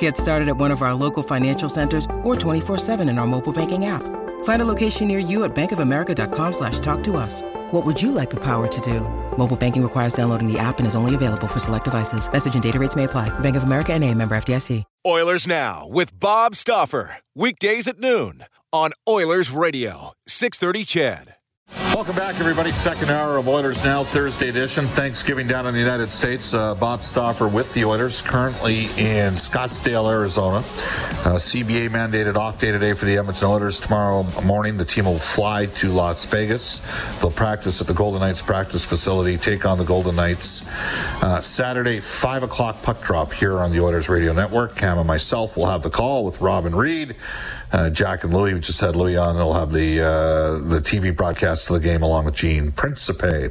Get started at one of our local financial centers or 24-7 in our mobile banking app. Find a location near you at bankofamerica.com slash talk to us. What would you like the power to do? Mobile banking requires downloading the app and is only available for select devices. Message and data rates may apply. Bank of America and a member FDIC. Oilers Now with Bob Stauffer. Weekdays at noon on Oilers Radio. 630 CHED. Welcome back, everybody. Second hour of Oilers Now, Thursday edition. Thanksgiving down in the United States. Uh, Bob Stauffer with the Oilers, currently in Scottsdale, Arizona. Uh, CBA mandated off day today for the Edmonton Oilers. Tomorrow morning, the team will fly to Las Vegas. They'll practice at the Golden Knights practice facility, take on the Golden Knights. Uh, Saturday, 5 o'clock puck drop here on the Oilers Radio Network. Cam and myself will have the call with Robin Reed. Uh, Jack and Louie, just had Louie on. They'll have the uh, the TV broadcast of the game along with Gene Principe.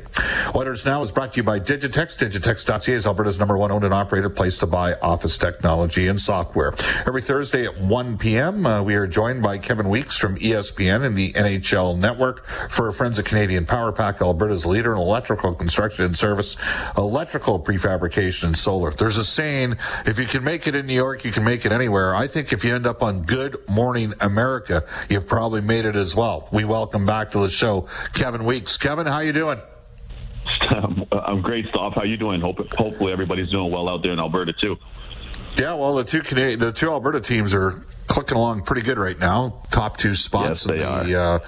Oilers Now is brought to you by Digitex. Digitex.ca is Alberta's number one owned and operated place to buy office technology and software. Every Thursday at 1 p.m., uh, we are joined by Kevin Weekes from ESPN and the NHL Network for Friends of Canadian Power Pack, Alberta's leader in electrical construction and service, electrical prefabrication, and solar. There's a saying, if you can make it in New York, you can make it anywhere. I think if you end up on Good Morning America, you've probably made it as well. We welcome back to the show Kevin Weekes. Kevin, how you doing? I'm great, Staff. How you doing? Hope, hopefully everybody's doing well out there in Alberta too. Yeah, well, the two Canadian, the two Alberta teams are clicking along pretty good right now. Top two spots Yes, in the uh,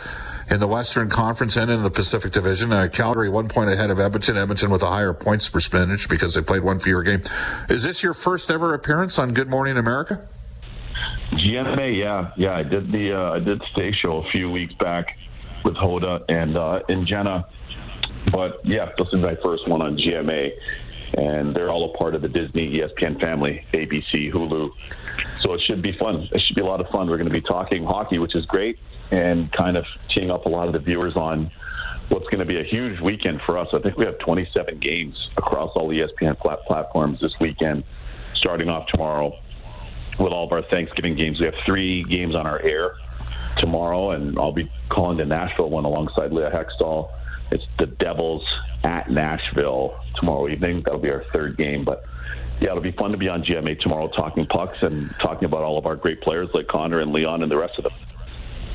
in the Western Conference and in the Pacific Division. Uh, Calgary one point ahead of Edmonton. Edmonton with a higher points percentage because they played one fewer game. Is this your first ever appearance on Good Morning America? GMA, yeah, yeah. I did the uh, I did Today Show a few weeks back with Hoda and uh, and Jenna, but yeah, this is my first one on GMA, and they're all a part of the Disney ESPN family, ABC, Hulu. So it should be fun. It should be a lot of fun. We're going to be talking hockey, which is great, and kind of teeing up a lot of the viewers on what's going to be a huge weekend for us. I think we have 27 games across all ESPN plat- platforms this weekend, starting off tomorrow with all of our Thanksgiving games. We have three games on our air tomorrow, and I'll be calling the Nashville one alongside Leah Hextall. It's the Devils at Nashville tomorrow evening. That'll be our third game, but yeah, it'll be fun to be on GMA tomorrow talking pucks and talking about all of our great players like Connor and Leon and the rest of them.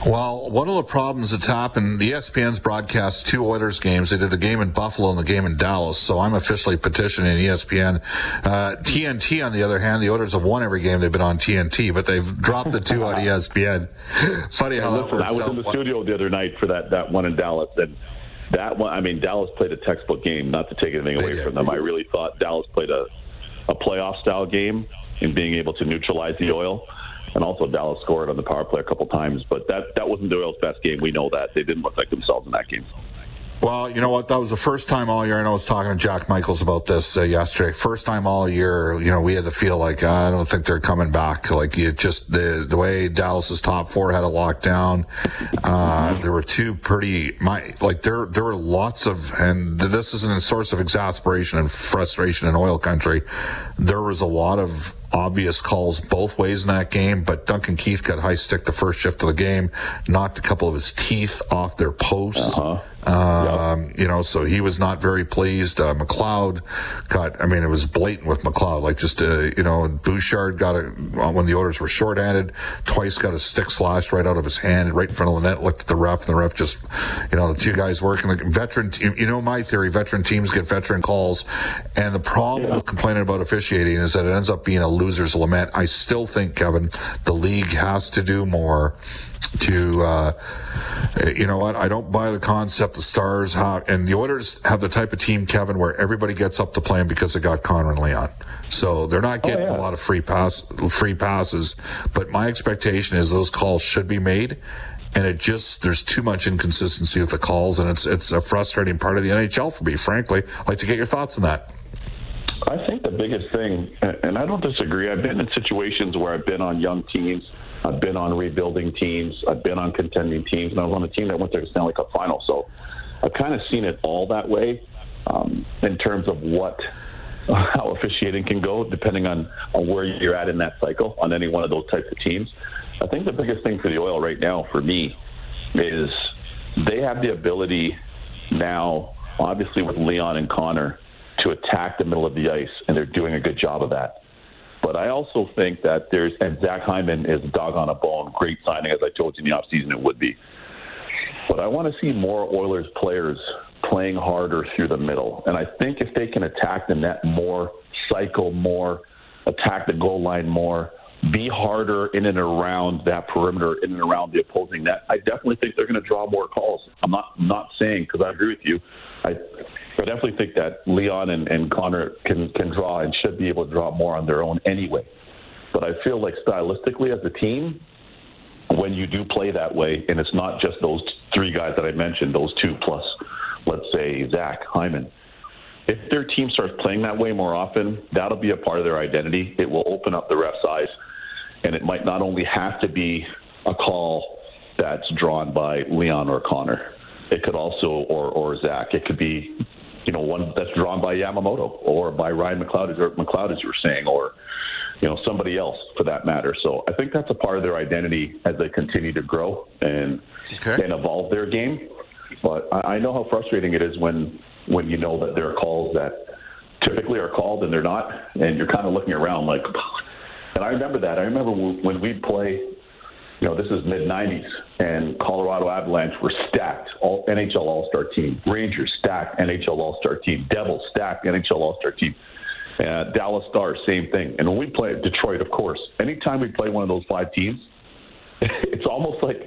Well, one of the problems that's happened, the ESPN's broadcast two Oilers games. They did a game in Buffalo and the game in Dallas. So I'm officially petitioning ESPN. Uh, TNT, on the other hand, the Oilers have won every game they've been on TNT, but they've dropped the two on ESPN. Funny how that works I was out. in the studio the other night for that that one in Dallas, and that one. I mean, Dallas played a textbook game. Not to take anything away from them, I really thought Dallas played a a playoff style game in being able to neutralize the oil. And also, Dallas scored on the power play a couple times, but that that wasn't the Oil's best game. We know that they didn't look like themselves in that game. Well, you know what? That was the first time all year, and I was talking to Jack Michaels about this uh, yesterday. First time all year, you know, we had to feel like I don't think they're coming back. Like you just the the way Dallas's top four had it locked down. Uh, there were two pretty my like there there were lots of, and this isn't a source of exasperation and frustration in oil country. There was a lot of obvious calls both ways in that game, but Duncan Keith got high stick the first shift of the game, knocked a couple of his teeth off their posts. Um, You know, so he was not very pleased. Uh, McLeod got, I mean, it was blatant with McLeod. Like just, uh, you know, Bouchard got a, when the orders were shorthanded, twice got a stick slashed right out of his hand, right in front of the net, looked at the ref, and the ref just, you know, the two guys working, like veteran team, you know, my theory, veteran teams get veteran calls. And the problem with complaining about officiating is that it ends up being a loser's lament. I still think, Kevin, the league has to do more to, uh, you know what? I don't buy the concept the Stars have, and the Oilers have the type of team, Kevin, where everybody gets up to playing because they got Connor and Leon. So they're not getting oh, yeah. a lot of free pass, free passes. But my expectation is those calls should be made. And it just, there's too much inconsistency with the calls, and it's, it's a frustrating part of the NHL for me, frankly. I'd like to get your thoughts on that. I think the biggest thing, and I don't disagree, I've been in situations where I've been on young teams I've been on rebuilding teams. I've been on contending teams, and I was on a team that went to the Stanley Cup final. So I've kind of seen it all that way um, in terms of what how officiating can go, depending on, on where you're at in that cycle on any one of those types of teams. I think the biggest thing for the oil right now for me is they have the ability now, obviously with Leon and Connor, to attack the middle of the ice, and they're doing a good job of that. But I also think that there's, and Zach Hyman is dog on a bone, great signing, as I told you in the offseason it would be. But I want to see more Oilers players playing harder through the middle. And I think if they can attack the net more, cycle more, attack the goal line more, be harder in and around that perimeter, in and around the opposing net, I definitely think they're going to draw more calls. I'm not not saying because I agree with you. I I definitely think that Leon and, and Connor can, can draw and should be able to draw more on their own anyway. But I feel like stylistically as a team, when you do play that way, and it's not just those three guys that I mentioned, those two plus, let's say, Zach Hyman, if their team starts playing that way more often, that'll be a part of their identity. It will open up the ref's eyes, and it might not only have to be a call that's drawn by Leon or Connor. It could also, or or Zach. It could be you know, one that's drawn by Yamamoto or by Ryan McLeod, or McLeod, as you were saying, or you know somebody else for that matter. So I think that's a part of their identity as they continue to grow and okay. and evolve their game. But I, I know how frustrating it is when when you know that there are calls that typically are called and they're not, and you're kind of looking around like. And I remember that. I remember when we'd play you know, this is mid 90s, and Colorado Avalanche were stacked, all NHL All Star team. Rangers stacked NHL All Star team. Devils stacked NHL All Star team. Uh, Dallas Stars, same thing. And when we play Detroit, of course, anytime we play one of those five teams, it's almost like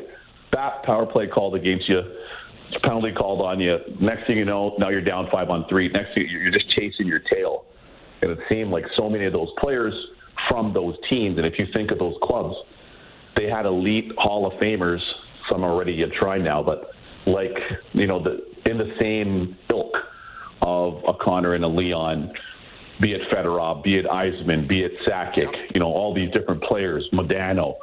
that power play called against you, penalty called on you. Next thing you know, now you're down five on three. Next thing you're just chasing your tail. And it seemed like so many of those players from those teams, and if you think of those clubs, they had elite Hall of Famers, some already you tried now, but like you know the in the same ilk of a Connor and a Leon, be it Fedorov, be it Yzerman, be it Sakic, you know all these different players, Modano.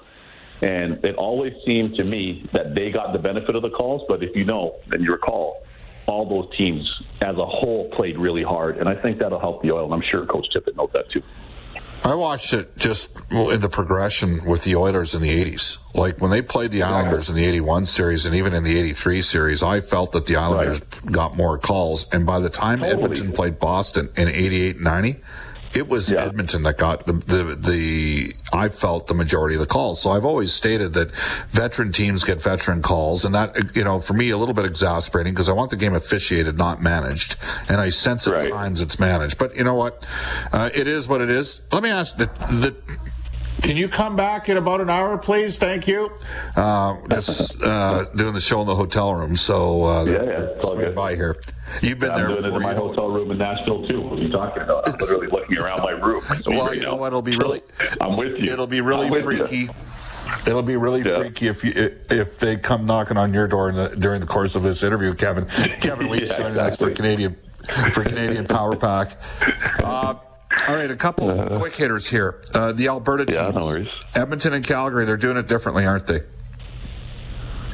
And it always seemed to me that they got the benefit of the calls, but if you know and you recall, all those teams as a whole played really hard, and I think that'll help the oil. And I'm sure Coach Tippett knows that too. I watched it just in the progression with the Oilers in the 80s. Like when they played the Islanders in the 81 series and even in the 83 series, I felt that the Islanders right. got more calls. And by the time totally. Edmonton played Boston in 88 90, it was yeah. Edmonton that got the, the, the I felt the majority of the calls. So I've always stated that veteran teams get veteran calls, and that you know for me a little bit exasperating because I want the game officiated, not managed, and I sense at right. times it's managed. But you know what, uh, it is what it is. Let me ask the the can you come back in about an hour, please? Thank you. Uh, just uh, doing the show in the hotel room, so uh, yeah, yeah, it's all good. by here. You've been yeah, there. I'm doing it in my hotel room in Nashville too. What are you talking about? I'm literally looking around my room. well, right you know what? It'll be really. I'm with you. It'll be really freaky. You. It'll be really yeah. freaky if you if they come knocking on your door the, during the course of this interview, Kevin. Kevin Weekes yeah, joining exactly. us for Canadian for Canadian Power Pack. Uh, all right, a couple uh, quick hitters here. Uh, the Alberta teams, yeah, no Edmonton and Calgary, they're doing it differently, aren't they?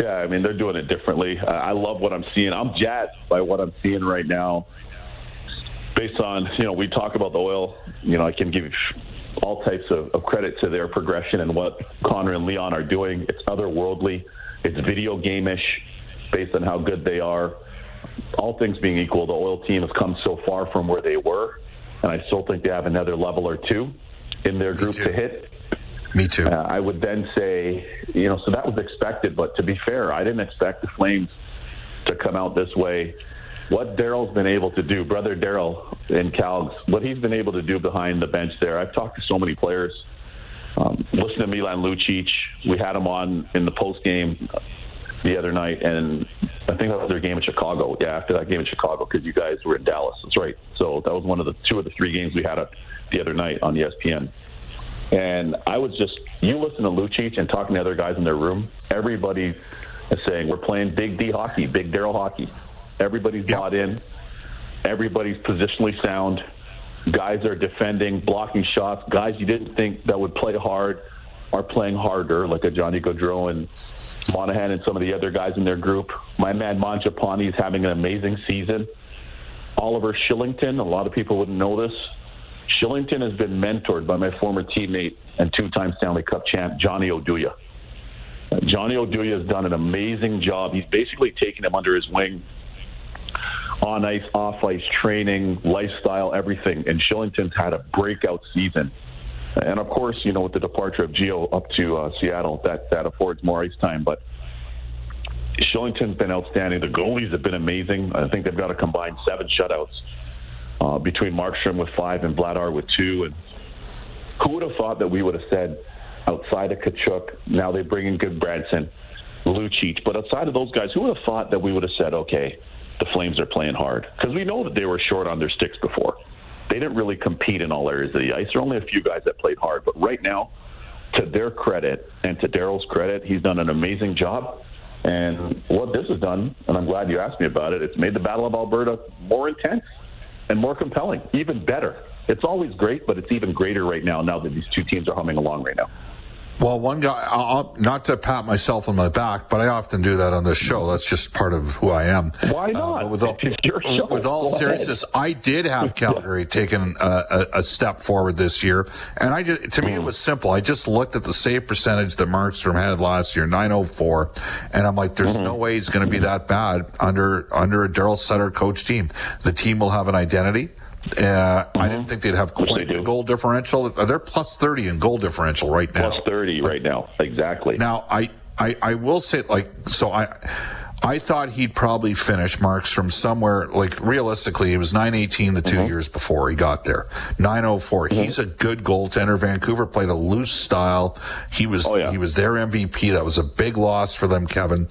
Yeah, I mean they're doing it differently. Uh, I love what I'm seeing. I'm jazzed by what I'm seeing right now. Based on you know we talk about the oil, you know I can give all types of, of credit to their progression and what Connor and Leon are doing. It's otherworldly. It's video game-ish, based on how good they are. All things being equal, the oil team has come so far from where they were and I still think they have another level or two in their group to hit. Me too. Uh, I would then say, you know, so that was expected, but to be fair, I didn't expect the Flames to come out this way what Daryl's been able to do, brother Daryl in Calgs, what he's been able to do behind the bench there. I've talked to so many players. Um, listen to Milan Lucic. We had him on in the post game the other night, and I think that was their game in Chicago. Yeah, after that game in Chicago, because you guys were in Dallas. That's right. So that was one of the two of the three games we had the other night on ESPN. And I was just, you listen to Lucic and talking to other guys in their room, everybody is saying, we're playing big D hockey, big Daryl hockey. Everybody's yep. bought in. Everybody's positionally sound. Guys are defending, blocking shots. Guys you didn't think that would play hard are playing harder, like a Johnny Gaudreau and Monahan and some of the other guys in their group. My man Mangiapane is having an amazing season. Oliver Kylington, a lot of people wouldn't know this. Kylington has been mentored by my former teammate and two-time Stanley Cup champ Johnny Oduya. Johnny Oduya has done an amazing job. He's basically taken him under his wing on ice, off ice training, lifestyle, everything. And Kylington's had a breakout season. And of course, you know, with the departure of Gio up to uh, Seattle, that, that affords more ice time. But Kylington's been outstanding. The goalies have been amazing. I think they've got a combined seven shutouts uh, between Markstrom with five and Vladar with two. And who would have thought that we would have said outside of Tkachuk, now they bring in Gudbranson, Lucic, but outside of those guys, who would have thought that we would have said, okay, the Flames are playing hard? Because we know that they were short on their sticks before. They didn't really compete in all areas of the ice. There are only a few guys that played hard, but right now, to their credit and to Daryl's credit, he's done an amazing job. And what this has done, and I'm glad you asked me about it, it's made the Battle of Alberta more intense and more compelling, even better. It's always great, but it's even greater right now, now that these two teams are humming along right now. Well, one guy, I'll, not to pat myself on my back, but I often do that on this show. That's just part of who I am. Why uh, not? Uh, with all, with all seriousness, ahead. I did have Calgary taking a, a, a, step forward this year, and I just, to me it was simple. I just looked at the save percentage that Markstrom had last year, 904, and I'm like, there's mm-hmm. no way he's going to be that bad under under a Daryl Sutter coach team. The team will have an identity. Uh, mm-hmm. I didn't think they'd have quite the goal differential. They're plus 30 in goal differential right now. Plus 30 right now, exactly. Now, I, I, I will say, like, so I. I thought he'd probably finish Markstrom somewhere like realistically, it was 918 the 2 mm-hmm. years before he got there. 904. Mm-hmm. He's a good goaltender. Vancouver played a loose style. He was, oh, yeah. he was their MVP. That was a big loss for them, Kevin.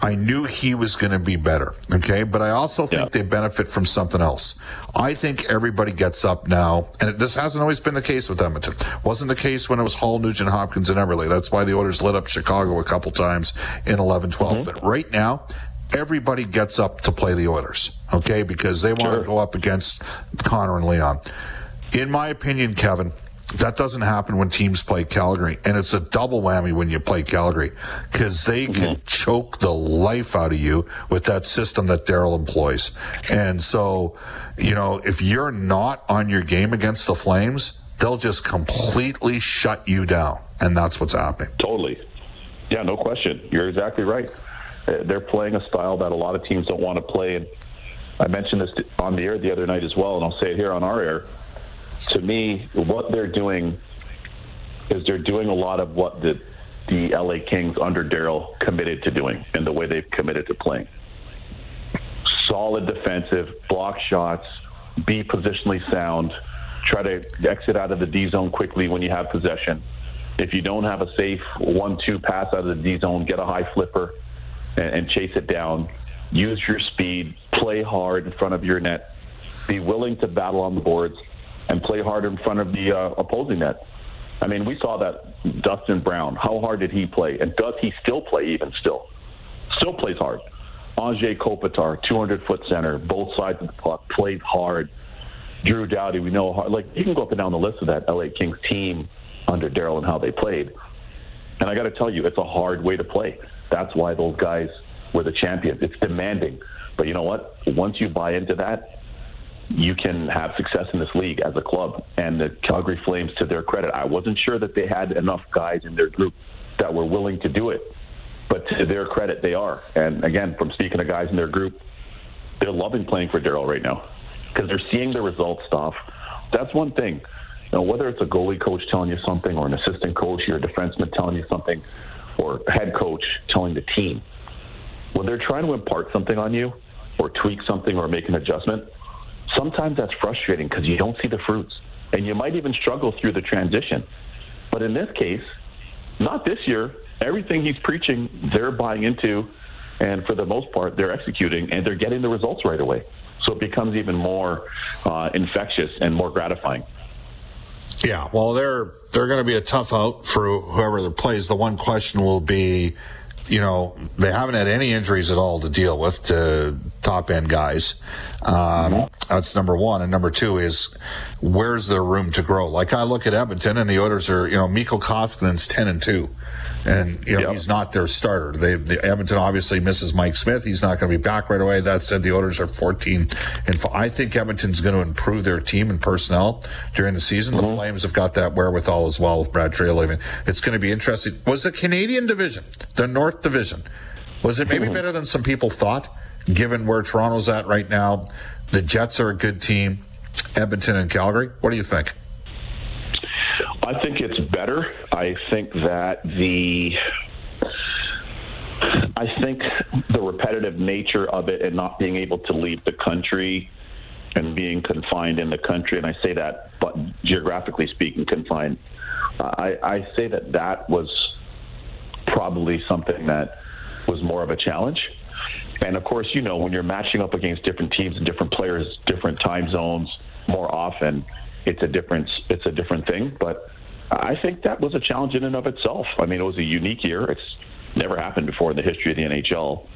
I knew he was going to be better. Okay. But I also think yeah. they benefit from something else. I think everybody gets up now, and this hasn't always been the case with Edmonton. Wasn't the case when it was Hall, Nugent, Hopkins, and Eberle. That's why the Oilers lit up Chicago a couple times in 11 12. Mm-hmm. But right now, everybody gets up to play the Oilers. Okay. Because they want sure. to go up against Connor and Leon. In my opinion, Kevin, that doesn't happen when teams play Calgary. And it's a double whammy when you play Calgary because they mm-hmm. can choke the life out of you with that system that Daryl employs. And so, you know, if you're not on your game against the Flames, they'll just completely shut you down. And that's what's happening. Totally. Yeah, no question. You're exactly right. Uh, they're playing a style that a lot of teams don't want to play. And I mentioned this on the air the other night as well, and I'll say it here on our air to me, what they're doing is they're doing a lot of what the the LA Kings under Daryl committed to doing and the way they've committed to playing. Solid defensive, block shots, be positionally sound, try to exit out of the D zone quickly when you have possession. If you don't have a safe one-two pass out of the D zone, get a high flipper and, and chase it down. Use your speed, play hard in front of your net, be willing to battle on the boards and play hard in front of the uh, opposing net. I mean, we saw that Dustin Brown. How hard did he play? And does he still play even still? Still plays hard. Anze Kopitar, 200 foot center, both sides of the puck, played hard. Drew Doughty, we know hard. Like, you can go up and down the list of that LA Kings team under Daryl and how they played. And I got to tell you, it's a hard way to play. That's why those guys were the champions. It's demanding. But you know what? Once you buy into that, you can have success in this league as a club. And the Calgary Flames, to their credit, I wasn't sure that they had enough guys in their group that were willing to do it. But to their credit, they are. And again, from speaking to guys in their group, they're loving playing for Daryl right now because they're seeing the results stuff. That's one thing. You know, whether it's a goalie coach telling you something, or an assistant coach, or a defenseman telling you something, or head coach telling the team, when they're trying to impart something on you, or tweak something or make an adjustment, sometimes that's frustrating because you don't see the fruits. And you might even struggle through the transition. But in this case, not this year. Everything he's preaching, they're buying into, and for the most part, they're executing and they're getting the results right away. So it becomes even more uh, infectious and more gratifying. Yeah, well, they're they're going to be a tough out for whoever plays. The one question will be, you know, they haven't had any injuries at all to deal with to top end guys. Um, mm-hmm. That's number one, and number two is where's there room to grow? Like I look at Edmonton, and the Oilers are, you know, Mikko Koskinen's ten and two and you know yep. he's not their starter. They, the Edmonton obviously misses Mike Smith. He's not going to be back right away. That said, the Oilers are 14 and I think Edmonton's going to improve their team and personnel during the season. Mm-hmm. The Flames have got that wherewithal as well with Brad Treliving. leaving. It's going to be interesting. Was the Canadian division, the North Division, was it maybe mm-hmm. better than some people thought? Given where Toronto's at right now, the Jets are a good team. Edmonton and Calgary. What do you think? I think it's better. I think that the I think the repetitive nature of it and not being able to leave the country and being confined in the country, and I say that, but geographically speaking, confined. I, I say that that was probably something that was more of a challenge. And of course, you know, when you're matching up against different teams and different players, different time zones more often, it's a different it's a different thing. But I think that was a challenge in and of itself. I mean, it was a unique year. It's never happened before in the history of the NHL.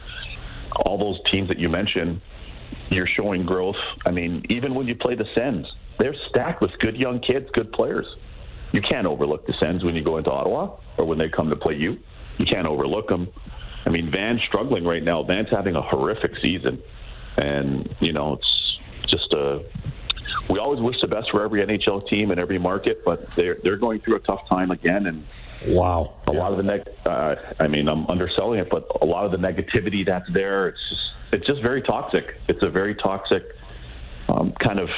All those teams that you mentioned, you're showing growth. I mean, even when you play the Sens, they're stacked with good young kids, good players. You can't overlook the Sens when you go into Ottawa or when they come to play you. You can't overlook them. I mean, Van's struggling right now. Van's having a horrific season, and you know, it's just a we always wish the best for every NHL team and every market, but they're they're going through a tough time again. And wow, a yeah. lot of the neg. Uh, I mean, I'm underselling it, but a lot of the negativity that's there, it's just it's just very toxic. It's a very toxic um, kind of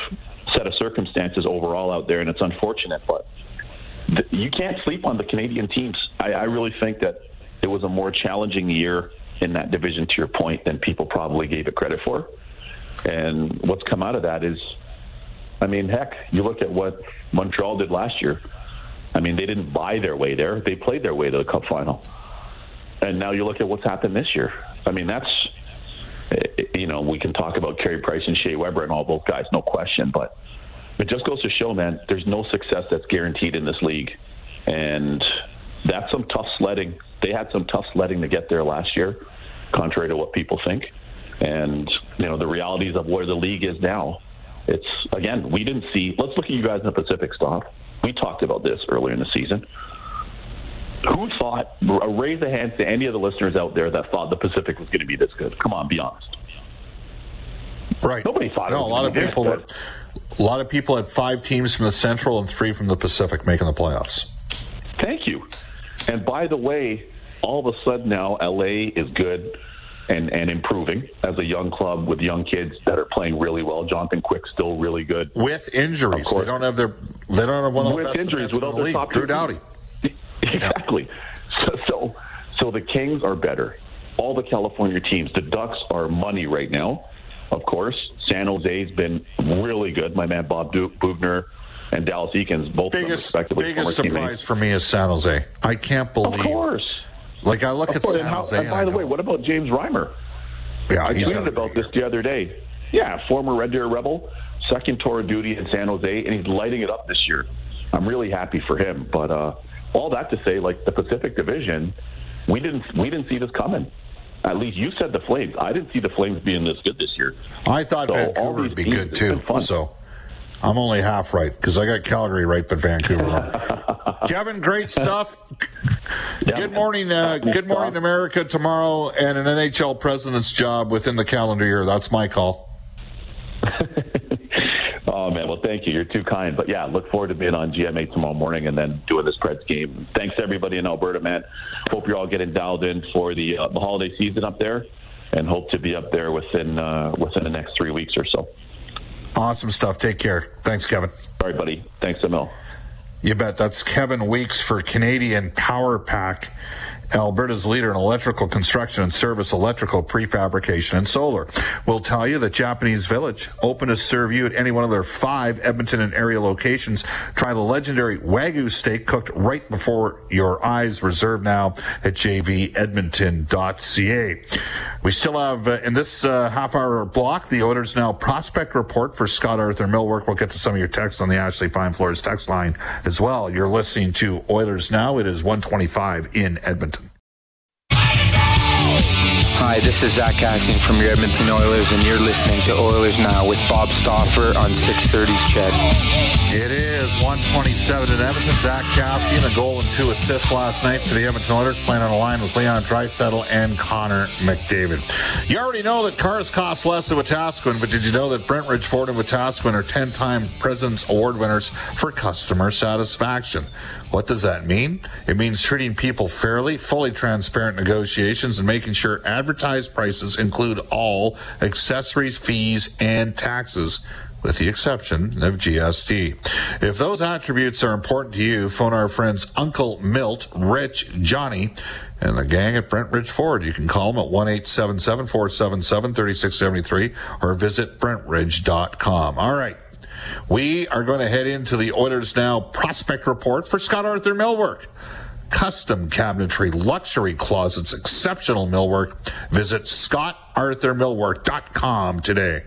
set of circumstances overall out there, and it's unfortunate, but th- you can't sleep on the Canadian teams. I, I really think that it was a more challenging year in that division, to your point, than people probably gave it credit for. And what's come out of that is I mean, heck, you look at what Montreal did last year. I mean, they didn't buy their way there; they played their way to the Cup final. And now you look at what's happened this year. I mean, that's you know we can talk about Carey Price and Shea Weber and all those guys, no question. But it just goes to show, man, there's no success that's guaranteed in this league, and that's some tough sledding. They had some tough sledding to get there last year, contrary to what people think. And you know the realities of where the league is now it's again, we didn't see. Let's look at you guys in the Pacific Stop. We talked about this earlier in the season. Who thought? Raise the hands to any of the listeners out there that thought the Pacific was going to be this good. Come on, be honest. Right. Nobody thought. No, a lot of people. Were, a lot of people had five teams from the Central and three from the Pacific making the playoffs. Thank you. And by the way, all of a sudden now LA is good and, and improving as a young club with young kids that are playing really well. Jonathan Quick's still really good. With injuries. They don't have their they don't have one of the best With injuries without the top Drew Doughty. Exactly. So, so so the Kings are better. All the California teams, the Ducks are money right now. Of course, San Jose's been really good. My man Bob Boughner and Dallas Eakins, both biggest, them biggest surprise teammates. for me is San Jose. I can't believe. Of course. Like I look at San Jose. And, by the way, what about James Reimer? Yeah, I tweeted about this the other day. Yeah, former Red Deer Rebel, second tour of duty in San Jose, and he's lighting it up this year. I'm really happy for him. But uh, all that to say, like the Pacific Division, we didn't we didn't see this coming. At least you said the Flames. I didn't see the Flames being this good this year. I thought so Vancouver would be good too. So I'm only half right because I got Calgary right, but Vancouver. Kevin, great stuff. Yeah. Good morning, uh, good morning, America. Tomorrow, and an NHL president's job within the calendar year. That's my call. oh man, well, thank you. You're too kind. But yeah, look forward to being on GMA tomorrow morning and then doing this Preds game. Thanks to everybody in Alberta, man. Hope you're all getting dialed in for the uh, the holiday season up there, and hope to be up there within uh, within the next three weeks or so. Awesome stuff. Take care. Thanks, Kevin. All right, buddy. Thanks, Emil. You bet. That's Kevin Weekes for Canadian Power Pack. Alberta's leader in electrical construction and service, electrical prefabrication and solar. We'll tell you that Japanese Village open to serve you at any one of their five Edmonton and area locations. Try the legendary Wagyu steak cooked right before your eyes. Reserve now at jvedmonton.ca. We still have uh, in this uh, half hour block the Oilers Now prospect report for Scott Arthur Millwork. We'll get to some of your texts on the Ashley Fine Floors text line as well. You're listening to Oilers Now. It is 125 in Edmonton. Hi, this is Zach Kassian from your Edmonton Oilers, and you're listening to Oilers Now with Bob Stauffer on 630 Ched. It is 127 in Edmonton. Zach Kassian, a goal and two assists last night for the Edmonton Oilers, playing on a line with Leon Draisaitl and Connor McDavid. You already know that cars cost less than Wetaskiwin, but did you know that Brent Ford and Wetaskiwin are 10-time President's Award winners for customer satisfaction? What does that mean? It means treating people fairly, fully transparent negotiations, and making sure advertised prices include all accessories, fees, and taxes with the exception of GST. If those attributes are important to you, phone our friends Uncle Milt, Rich, Johnny, and the gang at Brent Ridge Ford. You can call them at 1 477 3673 or visit BrentRidge.com. All right. We are going to head into the Oilers Now prospect report for Scott Arthur Millwork. Custom cabinetry, luxury closets, exceptional millwork. Visit scottarthurmillwork.com today.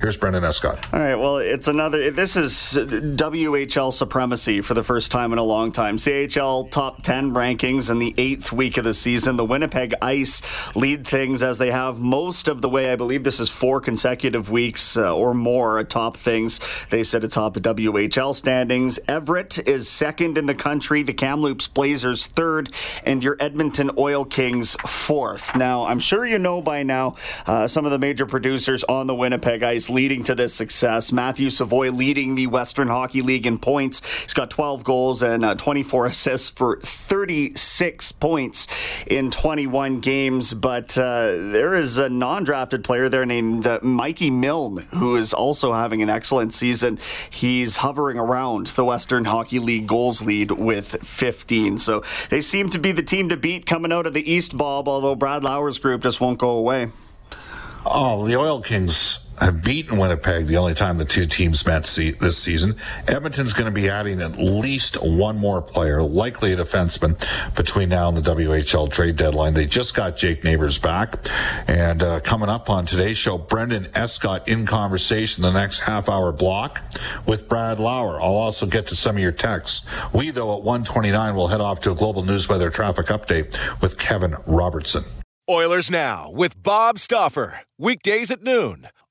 Here's Brendan Escott. All right. Well, it's another. This is WHL supremacy for the first time in a long time. CHL top 10 rankings in the eighth week of the season. The Winnipeg Ice lead things as they have most of the way. I believe this is four consecutive weeks uh, or more atop things. They sit atop the WHL standings. Everett is second in the country. The Kamloops Blazers third, and your Edmonton Oil Kings fourth. Now, I'm sure you know by now uh, some of the major producers on the Winnipeg Ice leading to this success. Matthew Savoie leading the Western Hockey League in points. He's got 12 goals and uh, 24 assists for 36 points in 21 games. But uh, there is a non drafted player there named uh, Mikey Milne who is also having an excellent season. He's hovering around the Western Hockey League goals lead with 15. So they seem to be the team to beat coming out of the East, Bob, although Brad Lauer's group just won't go away. Oh, the Oil Kings have beaten Winnipeg the only time the two teams met see, this season. Edmonton's going to be adding at least one more player, likely a defenseman, between now and the WHL trade deadline. They just got Jake Neighbors back. And uh, coming up on today's show, Brendan Escott in conversation the next half hour block with Brad Lauer. I'll also get to some of your texts. We, though, at 129 will head off to a global news weather traffic update with Kevin Robertson. Oilers Now with Bob Stauffer. Weekdays at noon